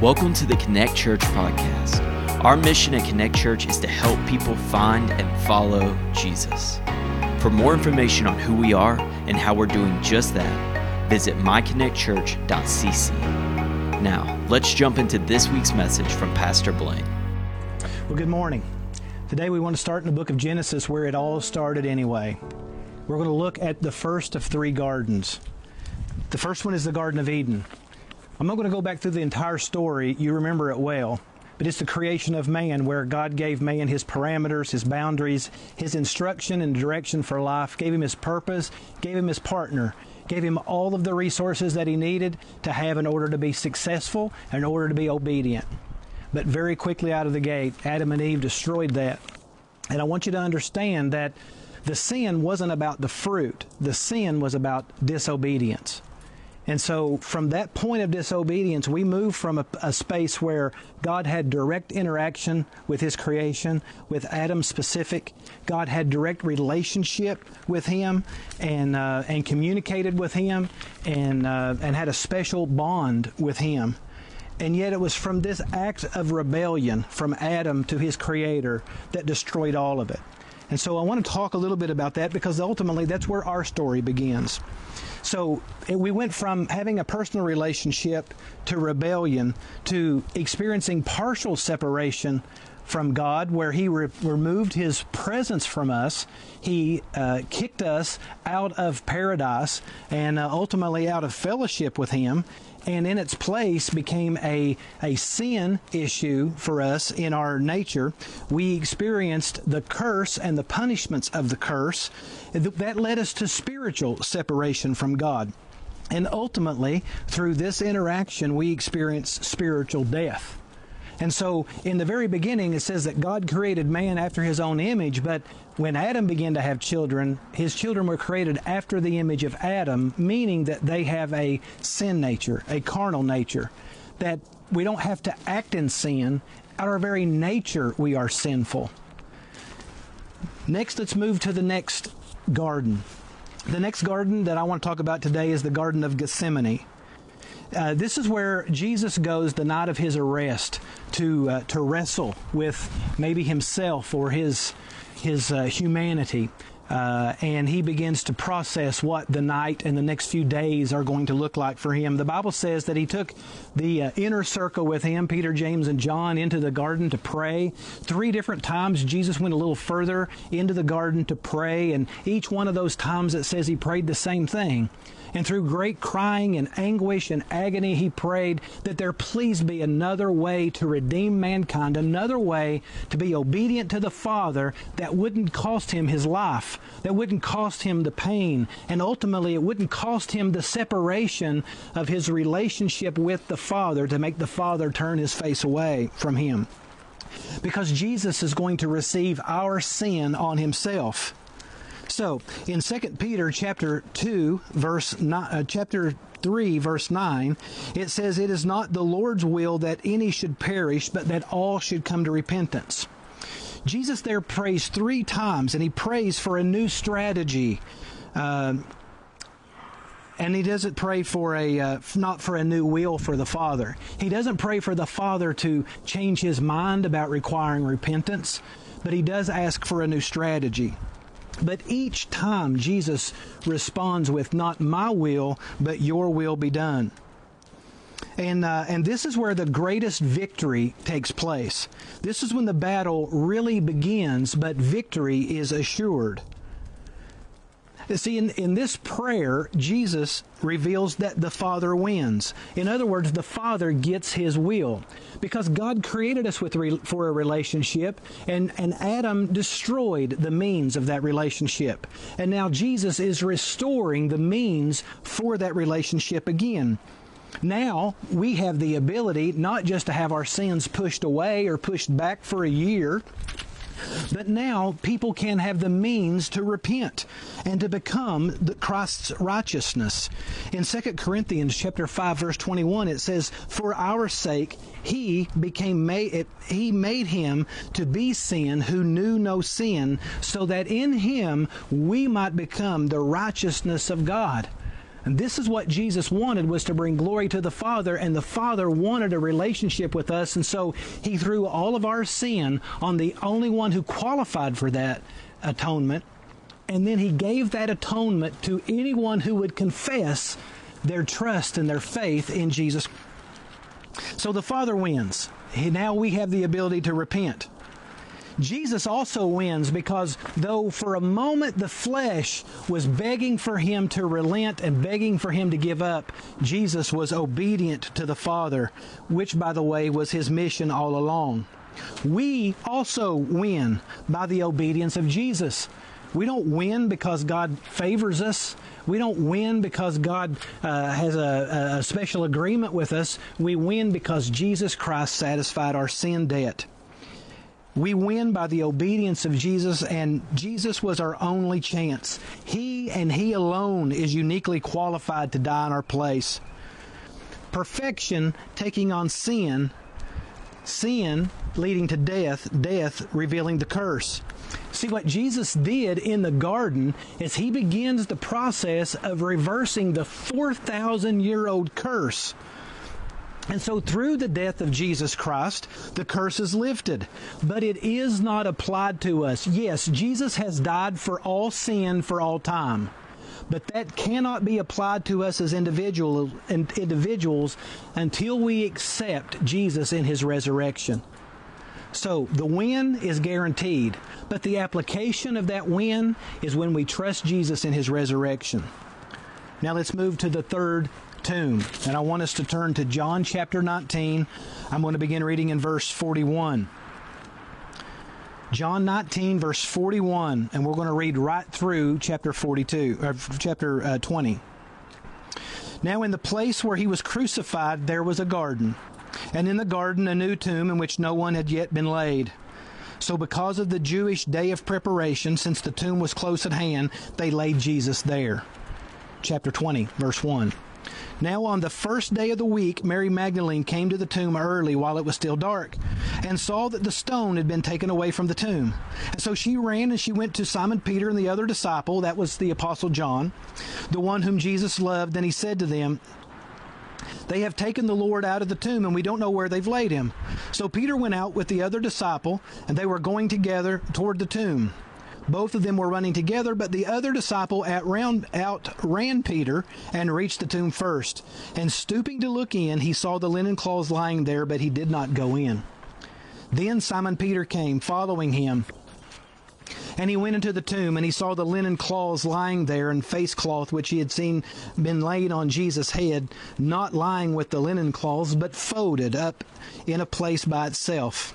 Welcome to the Connect Church podcast. Our mission at Connect Church is to help people find and follow Jesus. For more information on who we are and how we're doing just that, visit myconnectchurch.cc. Now, let's jump into this week's message from Pastor Blaine. Well, good morning. Today we want to start in the book of Genesis where it all started anyway. We're going to look at the first of three gardens. The first one is the Garden of Eden. I'm not going to go back through the entire story. You remember it well. But it's the creation of man where God gave man his parameters, his boundaries, his instruction and direction for life, gave him his purpose, gave him his partner, gave him all of the resources that he needed to have in order to be successful, in order to be obedient. But very quickly out of the gate, Adam and Eve destroyed that. And I want you to understand that the sin wasn't about the fruit, the sin was about disobedience. And so, from that point of disobedience, we move from a, a, space where God had direct interaction with His creation, with Adam specific. God had direct relationship with him, and uh, and communicated with him, and uh, and had a special bond with him. And yet, it was from this act of rebellion from Adam to his Creator that destroyed all of it. And so, I want to talk a little bit about that because ultimately, that's where our story begins. So we went from having a personal relationship to rebellion to experiencing partial separation from God, where He re- removed His presence from us. He uh, kicked us out of paradise and uh, ultimately out of fellowship with Him and in its place became a, a sin issue for us in our nature. We experienced the curse and the punishments of the curse. That led us to spiritual separation from God. And ultimately, through this interaction, we experience spiritual death. And so, in the very beginning, it says that God created man after his own image, but when Adam began to have children, his children were created after the image of Adam, meaning that they have a sin nature, a carnal nature, that we don't have to act in sin. Of our very nature, we are sinful. Next, let's move to the next garden. The next garden that I want to talk about today is the Garden of Gethsemane. Uh, this is where Jesus goes the night of his arrest to uh, to wrestle with maybe himself or his his uh, humanity. Uh, and he begins to process what the night and the next few days are going to look like for him. The Bible says that he took the uh, inner circle with him, Peter, James, and John, into the garden to pray. Three different times, Jesus went a little further into the garden to pray, and each one of those times it says he prayed the same thing. And through great crying and anguish and agony, he prayed that there please be another way to redeem mankind, another way to be obedient to the Father that wouldn't cost him his life, that wouldn't cost him the pain, and ultimately it wouldn't cost him the separation of his relationship with the Father to make the Father turn his face away from him. Because Jesus is going to receive our sin on himself. So, in 2 Peter chapter 2 verse nine, uh, chapter 3 verse 9 it says it is not the Lord's will that any should perish but that all should come to repentance. Jesus there prays 3 times and he prays for a new strategy. Uh, and he doesn't pray for a uh, not for a new will for the father he doesn't pray for the father to change his mind about requiring repentance but he does ask for a new strategy but each time Jesus responds with, Not my will, but your will be done. And, uh, and this is where the greatest victory takes place. This is when the battle really begins, but victory is assured. See, in, in this prayer, Jesus reveals that the Father wins. In other words, the Father gets his will. Because God created us with for a relationship, and, and Adam destroyed the means of that relationship. And now Jesus is restoring the means for that relationship again. Now we have the ability not just to have our sins pushed away or pushed back for a year, but now people can have the means to repent and to become the Christ's righteousness. In 2 Corinthians chapter 5 verse 21 it says, "For our sake he became made he made him to be sin who knew no sin, so that in him we might become the righteousness of God." And this is what Jesus wanted was to bring glory to the Father, and the Father wanted a relationship with us, and so he threw all of our sin on the only one who qualified for that atonement, and then he gave that atonement to anyone who would confess their trust and their faith in Jesus. So the Father wins. Now we have the ability to repent. Jesus also wins because though for a moment the flesh was begging for him to relent and begging for him to give up, Jesus was obedient to the Father, which, by the way, was his mission all along. We also win by the obedience of Jesus. We don't win because God favors us. We don't win because God uh, has a, a special agreement with us. We win because Jesus Christ satisfied our sin debt. We win by the obedience of Jesus, and Jesus was our only chance. He and He alone is uniquely qualified to die in our place. Perfection taking on sin, sin leading to death, death revealing the curse. See, what Jesus did in the garden is he begins the process of reversing the 4,000 year old curse. And so, through the death of Jesus Christ, the curse is lifted. But it is not applied to us. Yes, Jesus has died for all sin for all time. But that cannot be applied to us as individual, individuals until we accept Jesus in his resurrection. So the win is guaranteed, but the application of that win is when we trust Jesus in his resurrection. Now let's move to the third tomb. And I want us to turn to John chapter 19. I'm going to begin reading in verse 41. John 19, verse 41, and we're going to read right through chapter 42, or chapter uh, 20. Now, in the place where he was crucified, there was a garden and in the garden a new tomb in which no one had yet been laid. So, because of the Jewish day of preparation, since the tomb was close at hand, they laid Jesus there. Chapter 20, verse 1. Now, on the first day of the week, Mary Magdalene came to the tomb early while it was still dark and saw that the stone had been taken away from the tomb. And so she ran and she went to Simon Peter and the other disciple, that was the Apostle John, the one whom Jesus loved, and he said to them, they have taken the Lord out of the tomb, and we don't know where they've laid him. So Peter went out with the other disciple, and they were going together toward the tomb. Both of them were running together, but the other disciple at outran, outran Peter and reached the tomb first. And stooping to look in, he saw the linen cloths lying there, but he did not go in. Then Simon Peter came, following him. And he went into the tomb, and he saw the linen cloths lying there, and face cloth which he had seen been laid on Jesus' head, not lying with the linen cloths, but folded up in a place by itself.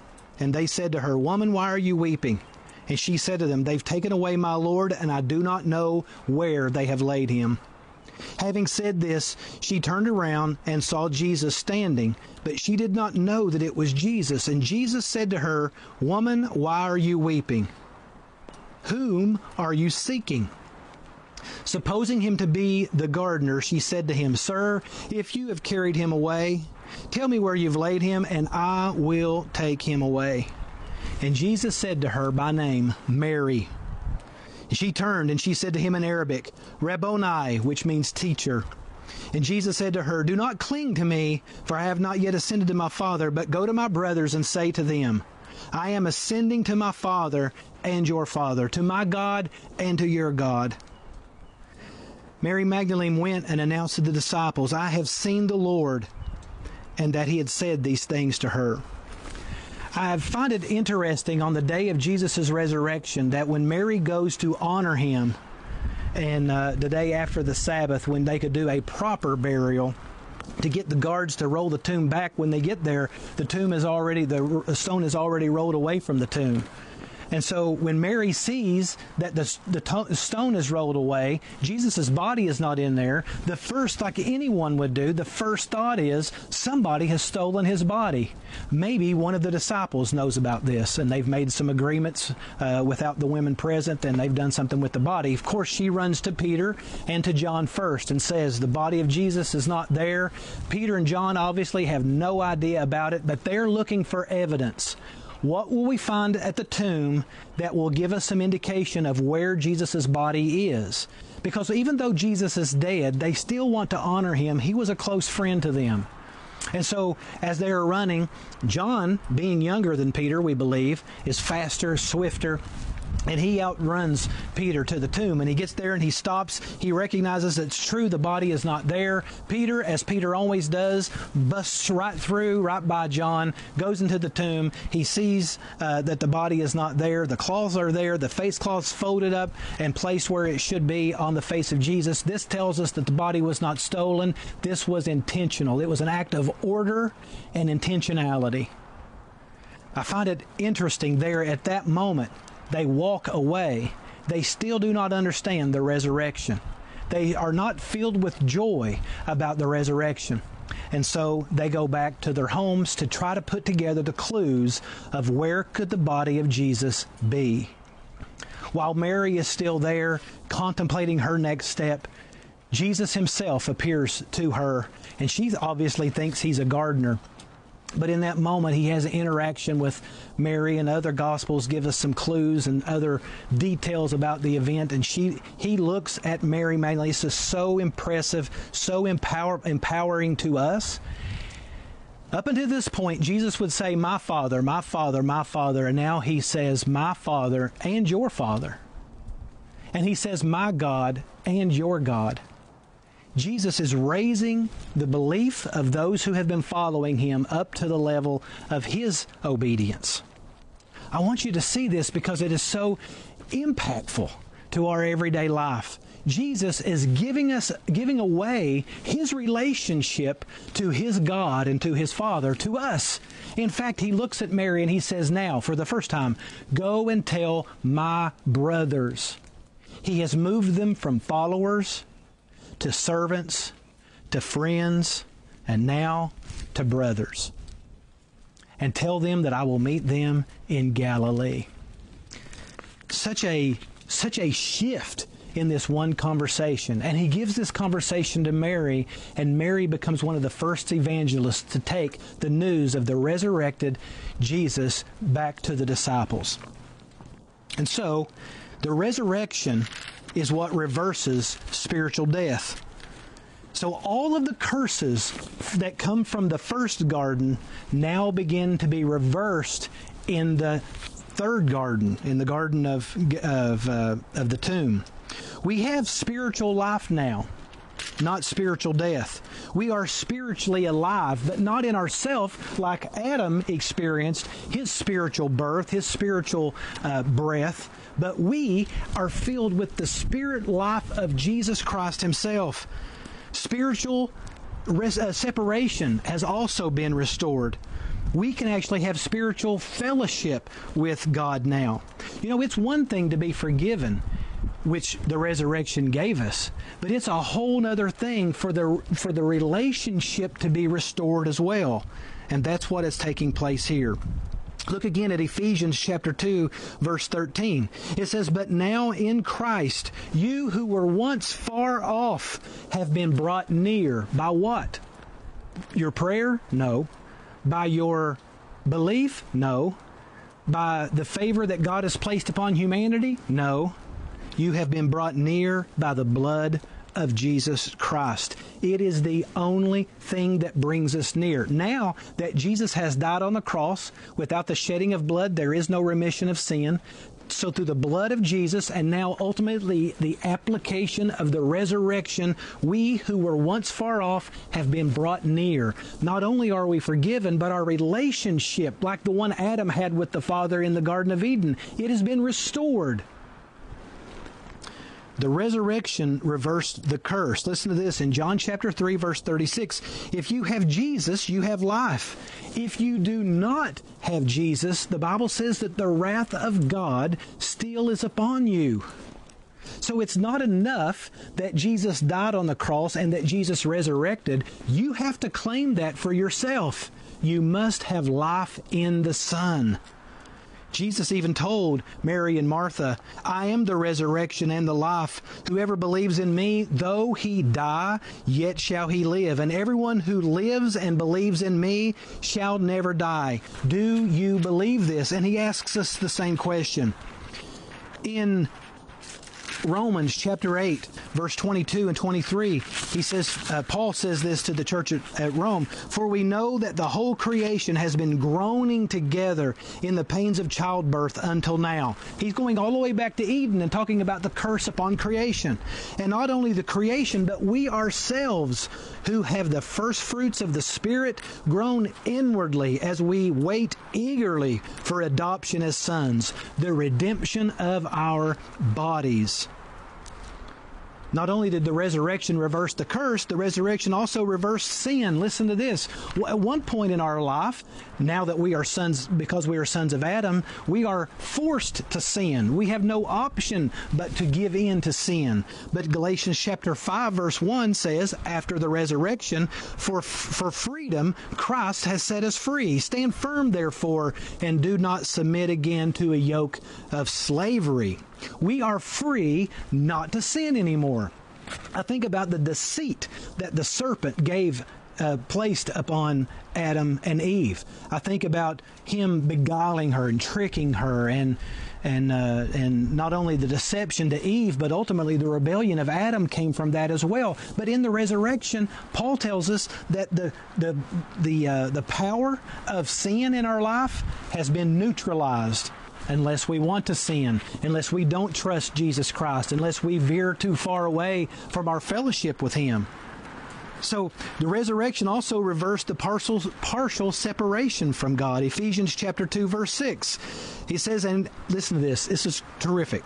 And they said to her, Woman, why are you weeping? And she said to them, They've taken away my Lord, and I do not know where they have laid him. Having said this, she turned around and saw Jesus standing, but she did not know that it was Jesus. And Jesus said to her, Woman, why are you weeping? Whom are you seeking? Supposing him to be the gardener, she said to him, Sir, if you have carried him away, tell me where you've laid him, and I will take him away. And Jesus said to her by name, Mary. She turned and she said to him in Aramaic, Rabboni, which means teacher. And Jesus said to her, Do not cling to me, for I have not yet ascended to my Father, but go to my brothers and say to them, I am ascending to my Father and your Father, to my God and to your God. Mary Magdalene went and announced to the disciples, I have seen the Lord, and that he had said these things to her. I find it interesting on the day of Jesus' resurrection that when Mary goes to honor him, and uh, the day after the Sabbath, when they could do a proper burial, to get the guards to roll the tomb back when they get there, the tomb is already the stone is already rolled away from the tomb. And so when Mary sees that the, the to- stone is rolled away, Jesus' body is not in there, the first, like anyone would do, the first thought is somebody has stolen his body. Maybe one of the disciples knows about this and they've made some agreements uh, without the women present and they've done something with the body. Of course, she runs to Peter and to John first and says, The body of Jesus is not there. Peter and John obviously have no idea about it, but they're looking for evidence. What will we find at the tomb that will give us some indication of where Jesus' body is? Because even though Jesus is dead, they still want to honor him. He was a close friend to them. And so, as they are running, John, being younger than Peter, we believe, is faster, swifter, and he outruns Peter to the tomb and he gets there and he stops. He recognizes it's true the body is not there. Peter, as Peter always does, busts right through, right by John, goes into the tomb. He sees uh, that the body is not there. The cloths are there. The face cloths folded up and placed where it should be on the face of Jesus. This tells us that the body was not stolen. This was intentional. It was an act of order and intentionality. I find it interesting there at that moment they walk away, they still do not understand the resurrection. They are not filled with joy about the resurrection. And so they go back to their homes to try to put together the clues of where could the body of Jesus be. While Mary is still there contemplating her next step, Jesus himself appears to her, and she obviously thinks he's a gardener. But in that moment, he has an interaction with Mary, and other gospels give us some clues and other details about the event. And she, he looks at Mary Magdalene. This is so impressive, so empower, empowering to us. Up until this point, Jesus would say, My Father, my Father, my Father. And now he says, My Father and your Father. And he says, My God and your God. Jesus is raising the belief of those who have been following him up to the level of his obedience. I want you to see this because it is so impactful to our everyday life. Jesus is giving us giving away his relationship to his God and to his Father to us. In fact, he looks at Mary and he says now for the first time, "Go and tell my brothers." He has moved them from followers to servants, to friends, and now to brothers. And tell them that I will meet them in Galilee. Such a such a shift in this one conversation. And he gives this conversation to Mary, and Mary becomes one of the first evangelists to take the news of the resurrected Jesus back to the disciples. And so, the resurrection is what reverses spiritual death. So all of the curses that come from the first garden now begin to be reversed in the third garden, in the garden of of, uh, of the tomb. We have spiritual life now, not spiritual death. We are spiritually alive, but not in ourself like Adam experienced his spiritual birth, his spiritual uh, breath but we are filled with the spirit life of Jesus Christ Himself. Spiritual res- uh, separation has also been restored. We can actually have spiritual fellowship with God now. You know, it's one thing to be forgiven, which the resurrection gave us, but it's a whole other thing for the for the relationship to be restored as well. And that's what is taking place here. Look again at Ephesians chapter 2 verse 13. It says, "But now in Christ, you who were once far off have been brought near by what? Your prayer? No. By your belief? No. By the favor that God has placed upon humanity? No. You have been brought near by the blood of Jesus Christ. It is the only thing that brings us near. Now that Jesus has died on the cross, without the shedding of blood, there is no remission of sin. So, through the blood of Jesus and now ultimately the application of the resurrection, we who were once far off have been brought near. Not only are we forgiven, but our relationship, like the one Adam had with the Father in the Garden of Eden, it has been restored. The resurrection reversed the curse. Listen to this in John chapter 3 verse 36. If you have Jesus, you have life. If you do not have Jesus, the Bible says that the wrath of God still is upon you. So it's not enough that Jesus died on the cross and that Jesus resurrected. You have to claim that for yourself. You must have life in the Son. Jesus even told Mary and Martha, I am the resurrection and the life. Whoever believes in me, though he die, yet shall he live. And everyone who lives and believes in me shall never die. Do you believe this? And he asks us the same question. In Romans chapter 8, verse 22 and 23, he says, uh, Paul says this to the church at, at, Rome, For we know that the whole creation has been groaning together in the pains of childbirth until now. He's going all the way back to Eden and talking about the curse upon creation. And not only the creation, but we ourselves who have the first fruits of the Spirit groan inwardly as we wait eagerly for adoption as sons, the redemption of our bodies. Not only did the resurrection reverse the curse, the resurrection also reversed sin. Listen to this. At one point in our life, now that we are sons, because we are sons of Adam, we are forced to sin. We have no option but to give in to sin. But Galatians chapter 5 verse 1 says, after the resurrection, for, for freedom, Christ has set us free. Stand firm, therefore, and do not submit again to a yoke of slavery. We are free not to sin anymore. I think about the deceit that the serpent gave uh, placed upon Adam and Eve. I think about him beguiling her and tricking her, and and uh, and not only the deception to Eve, but ultimately the rebellion of Adam came from that as well. But in the resurrection, Paul tells us that the the the uh, the power of sin in our life has been neutralized unless we want to sin, unless we don't trust Jesus Christ, unless we veer too far away from our fellowship with Him. So the resurrection also reversed the partial, partial separation from God. Ephesians chapter 2 verse 6. He says, and listen to this, this is terrific.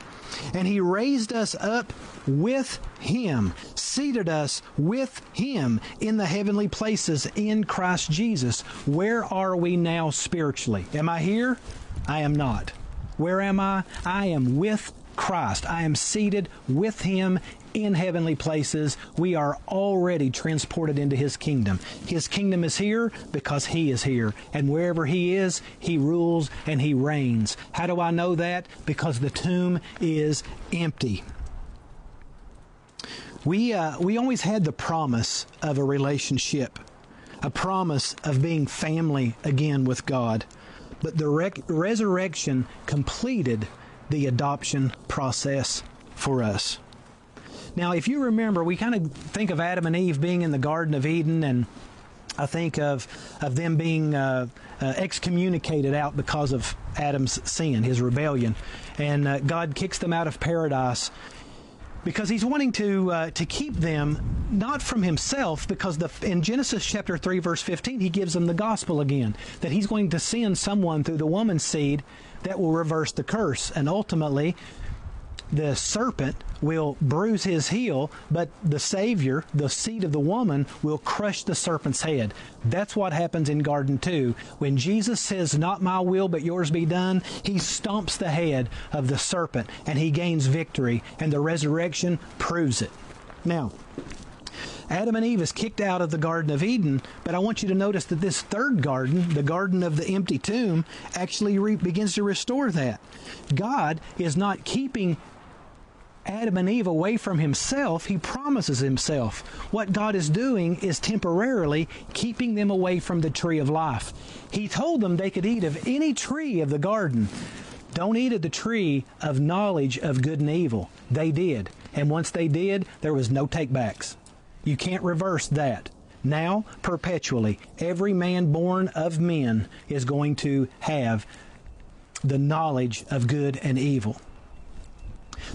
And he raised us up with him, seated us with him in the heavenly places in Christ Jesus. Where are we now spiritually? Am I here? I am not. Where am I? I am with Christ. I am seated with Him in heavenly places. We are already transported into His kingdom. His kingdom is here because He is here. And wherever He is, He rules and He reigns. How do I know that? Because the tomb is empty. We, uh, we always had the promise of a relationship, a promise of being family again with God. But the rec- resurrection completed the adoption process for us. Now, if you remember, we kind of think of Adam and Eve being in the Garden of Eden, and I think of of them being uh, uh, excommunicated out because of Adam's sin, his rebellion, and uh, God kicks them out of paradise because he's wanting to uh, to keep them not from himself because the in Genesis chapter 3 verse 15 he gives them the gospel again that he's going to send someone through the woman's seed that will reverse the curse. And ultimately the serpent will bruise his heel, but the Savior, the seed of the woman, will crush the serpent's head. That's what happens in Garden 2. When Jesus says, Not my will, but yours be done, he stomps the head of the serpent and he gains victory, and the resurrection proves it. Now, Adam and Eve is kicked out of the Garden of Eden, but I want you to notice that this third garden, the garden of the empty tomb, actually re- begins to restore that. God is not keeping Adam and Eve away from himself, he promises himself. What God is doing is temporarily keeping them away from the tree of life. He told them they could eat of any tree of the garden. Don't eat of the tree of knowledge of good and evil. They did. And once they did, there was no takebacks. You can't reverse that. Now, perpetually, every man born of men is going to have the knowledge of good and evil.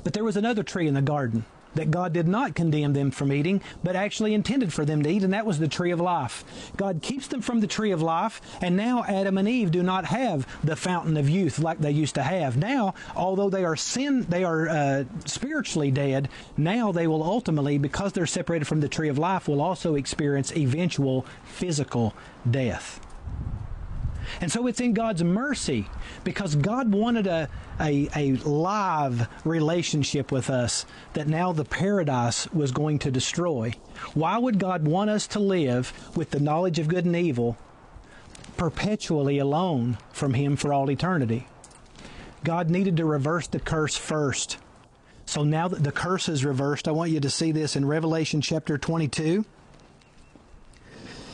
But there was another tree in the garden. that God did not condemn them from eating, but actually intended for them to eat, and that was the tree of life. God keeps them from the tree of life, and now Adam and Eve do not have the fountain of youth like they used to have. Now, although they are sin, they are uh, spiritually dead. Now they will ultimately, because they're separated from the tree of life, will also experience eventual physical death. And so it's in God's mercy because God wanted a, a, a, live relationship with us that now the paradise was going to destroy. Why would God want us to live with the knowledge of good and evil perpetually alone from Him for all eternity? God needed to reverse the curse first. So now that the curse is reversed, I want you to see this in Revelation chapter 22.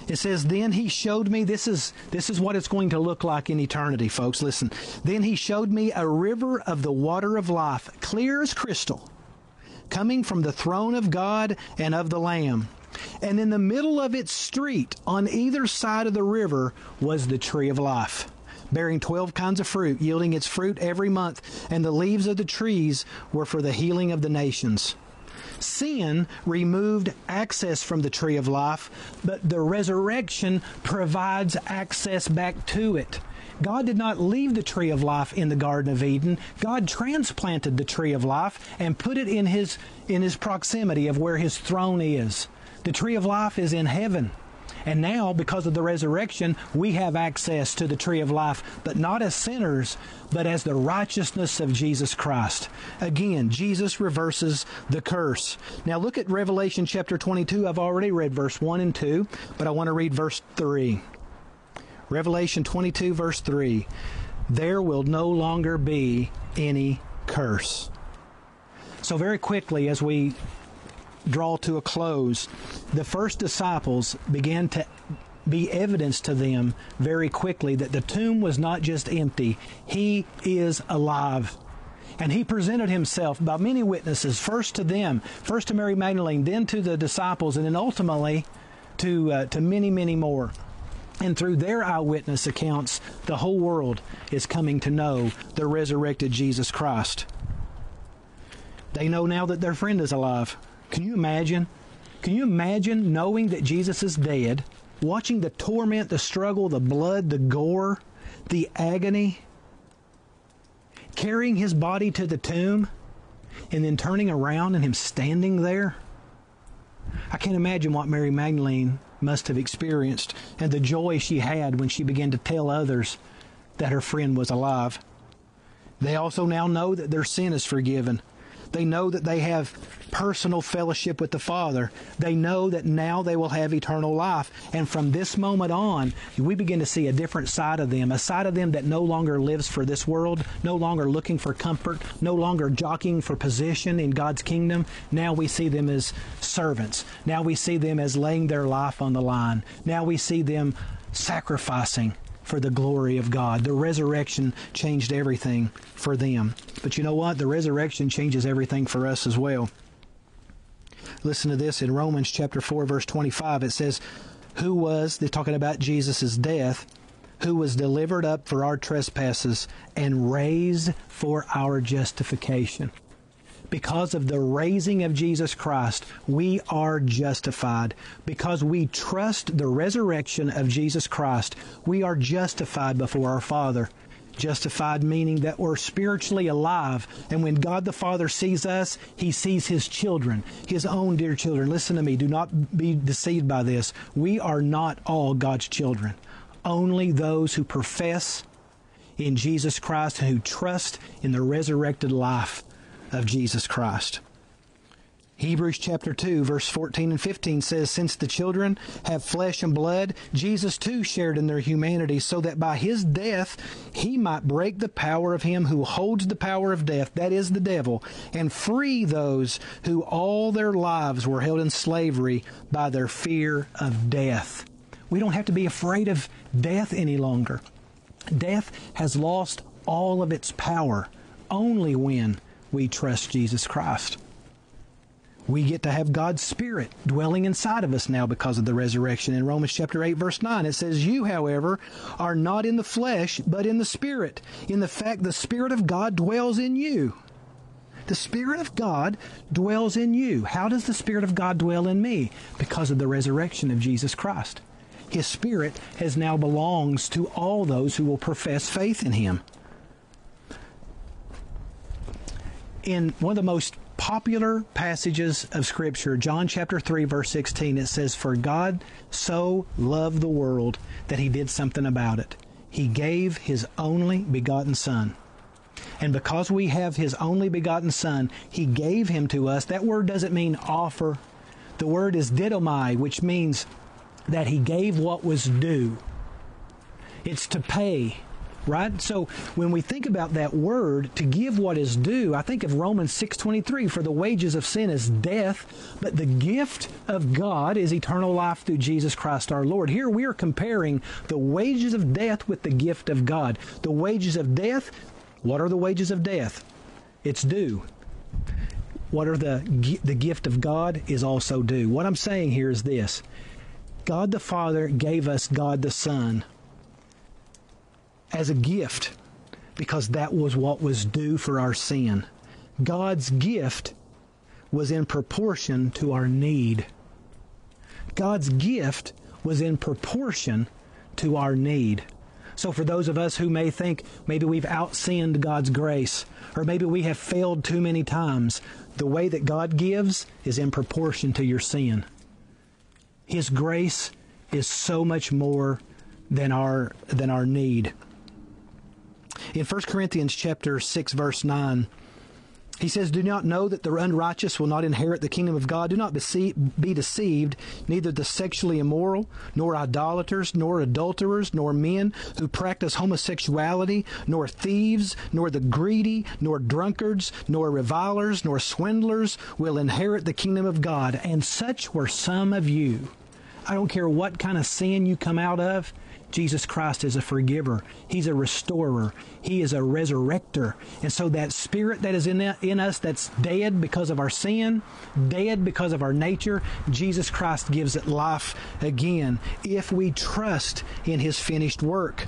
It says, Then he showed me, this is, this is what it's going to look like in eternity, folks. Listen. Then he showed me a river of the water of life, clear as crystal, coming from the throne of God and of the Lamb. And in the middle of its street, on either side of the river, was the tree of life bearing 12 kinds of fruit, yielding its fruit every month, and the leaves of the trees were for the healing of the nations. Sin removed access from the tree of life, but the resurrection provides access back to it. God did not leave the tree of life in the Garden of Eden. God transplanted the tree of life and put it in his in his proximity of where his throne is. The tree of life is in heaven. And now, because of the resurrection, we have access to the tree of life, but not as sinners, but as the righteousness of Jesus Christ. Again, Jesus reverses the curse. Now look at Revelation chapter 22. I've already read verse 1 and 2, but I want to read verse 3. Revelation 22, verse 3. There will no longer be any curse. So, very quickly, as we draw to a close, the first disciples began to be evidence to them very quickly that the tomb was not just empty, he is alive. And he presented himself by many witnesses, first to them, first to Mary Magdalene, then to the disciples, and then ultimately to, uh, to many, many more. And through their eyewitness accounts, the whole world is coming to know the resurrected Jesus Christ. They know now that their friend is alive. Can you imagine? Can you imagine knowing that Jesus is dead, watching the torment, the struggle, the blood, the gore, the agony, carrying his body to the tomb, and then turning around and him standing there? I can't imagine what Mary Magdalene must have experienced and the joy she had when she began to tell others that her friend was alive. They also now know that their sin is forgiven. They know that they have personal fellowship with the Father. They know that now they will have eternal life. And from this moment on, we begin to see a different side of them, a side of them that no longer lives for this world, no longer looking for comfort, no longer jockeying for position in God's kingdom. Now we see them as servants. Now we see them as laying their life on the line. Now we see them sacrificing for the glory of God. The resurrection changed everything for them. But you know what? The resurrection changes everything for us as well. Listen to this in Romans chapter 4 verse 25 it says who was they're talking about Jesus' death who was delivered up for our trespasses and raised for our justification because of the raising of Jesus Christ, we are justified. Because we trust the resurrection of Jesus Christ, we are justified before our Father. Justified meaning that we're spiritually alive. And when God the Father sees us, He sees His children, His own dear children. Listen to me. Do not be deceived by this. We are not all God's children. Only those who profess in Jesus Christ and who trust in the resurrected life of Jesus Christ. Hebrews chapter 2, verse 14 and 15 says, Since the children have flesh and blood, Jesus too shared in their humanity, so that by his death he might break the power of him who holds the power of death, that is the devil, and free those who all their lives were held in slavery by their fear of death. We don't have to be afraid of death any longer. Death has lost all of its power only when we trust Jesus Christ. We get to have God's Spirit dwelling inside of us now because of the resurrection. In Romans chapter 8, verse 9, it says, You, however, are not in the flesh, but in the Spirit, in the fact the Spirit of God dwells in you. The Spirit of God dwells in you. How does the Spirit of God dwell in me? Because of the resurrection of Jesus Christ. His Spirit has now belongs to all those who will profess faith in Him. In one of the most popular passages of Scripture, John chapter 3, verse 16, it says, For God so loved the world that He did something about it. He gave His only begotten Son. And because we have His only begotten Son, He gave Him to us. That word doesn't mean offer. The word is didomai, which means that He gave what was due. It's to pay right? So when we think about that word to give what is due, I think of Romans 6:23 for the wages of sin is death, but the gift of God is eternal life through Jesus Christ our Lord. Here we are comparing the wages of death with the gift of God. The wages of death, what are the wages of death? It's due. What are the the gift of God is also due. What I'm saying here is this. God the Father gave us God the Son as a gift because that was what was due for our sin. God's gift was in proportion to our need. God's gift was in proportion to our need. So, for those of us who may think maybe we've outsinned God's grace, or maybe we have failed too many times, the way that God gives is in proportion to your sin. His grace is so much more than our, than our need. In 1 Corinthians chapter 6 verse 9, he says, Do not know that the unrighteous will not inherit the kingdom of God? Do not be deceived, neither the sexually immoral, nor idolaters, nor adulterers, nor men who practice homosexuality, nor thieves, nor the greedy, nor drunkards, nor revilers, nor swindlers will inherit the kingdom of God. And such were some of you. I don't care what kind of sin you come out of. Jesus Christ is a forgiver. He's a restorer. He is a resurrector. And so that spirit that is in, that, in us that's dead because of our sin, dead because of our nature, Jesus Christ gives it life again if we trust in His finished work.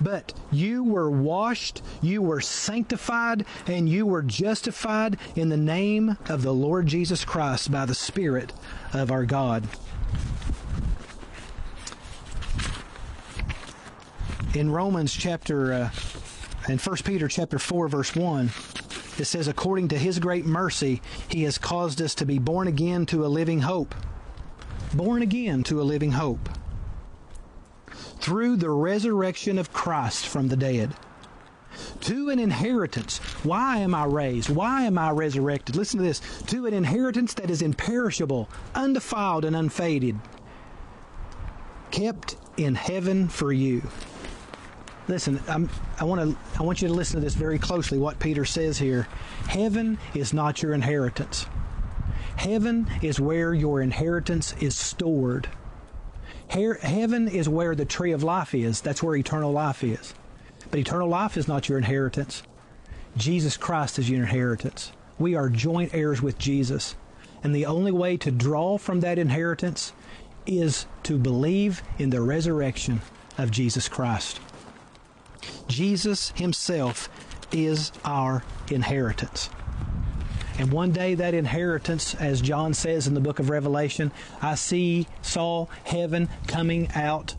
But you were washed, you were sanctified, and you were justified in the name of the Lord Jesus Christ by the Spirit of our God. In Romans chapter, uh, in 1 Peter chapter 4, verse 1, it says, According to his great mercy, he has caused us to be born again to a living hope. Born again to a living hope. Through the resurrection of Christ from the dead. To an inheritance. Why am I raised? Why am I resurrected? Listen to this. To an inheritance that is imperishable, undefiled, and unfaded, kept in heaven for you. Listen, I'm, I want to. I want you to listen to this very closely. What Peter says here: Heaven is not your inheritance. Heaven is where your inheritance is stored. heaven is where the tree of life is. That's where eternal life is. But eternal life is not your inheritance. Jesus Christ is your inheritance. We are joint heirs with Jesus. And the only way to draw from that inheritance is to believe in the resurrection of Jesus Christ. Jesus Himself is our inheritance. And one day that inheritance, as John says in the book of Revelation, I see, saw heaven coming out,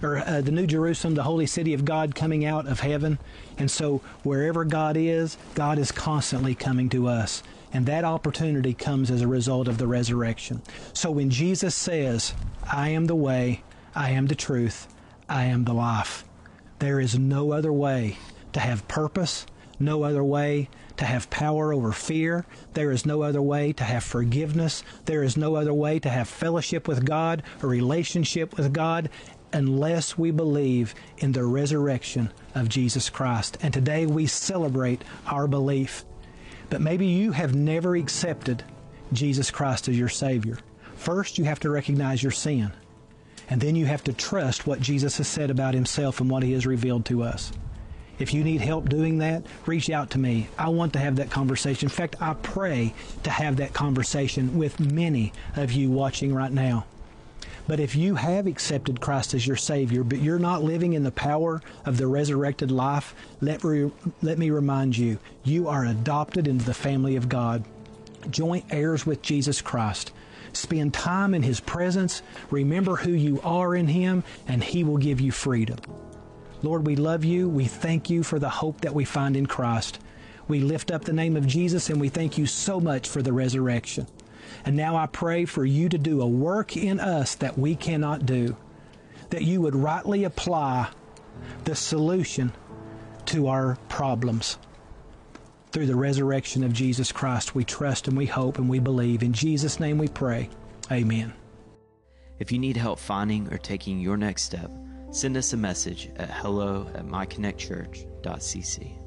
or uh, the New Jerusalem, the holy city of God coming out of heaven. And so wherever God is, God is constantly coming to us. And that opportunity comes as a result of the resurrection. So when Jesus says, I am the way, I am the truth, I am the life, there is no other way to have purpose, no other way to have power over fear. There is no other way to have forgiveness. There is no other way to have fellowship with God, a relationship with God, unless we believe in the resurrection of Jesus Christ. And today we celebrate our belief. But maybe you have never accepted Jesus Christ as your Savior. First, you have to recognize your sin. And then you have to trust what Jesus has said about himself and what he has revealed to us. If you need help doing that, reach out to me. I want to have that conversation. In fact, I pray to have that conversation with many of you watching right now. But if you have accepted Christ as your Savior, but you're not living in the power of the resurrected life, let, re- let me remind you, you are adopted into the family of God, joint heirs with Jesus Christ. Spend time in His presence, remember who you are in Him, and He will give you freedom. Lord, we love you. We thank you for the hope that we find in Christ. We lift up the name of Jesus and we thank you so much for the resurrection. And now I pray for you to do a work in us that we cannot do, that you would rightly apply the solution to our problems. Through the resurrection of Jesus Christ, we trust and we hope and we believe. In Jesus' name we pray. Amen. If you need help finding or taking your next step, send us a message at hello at myconnectchurch.cc.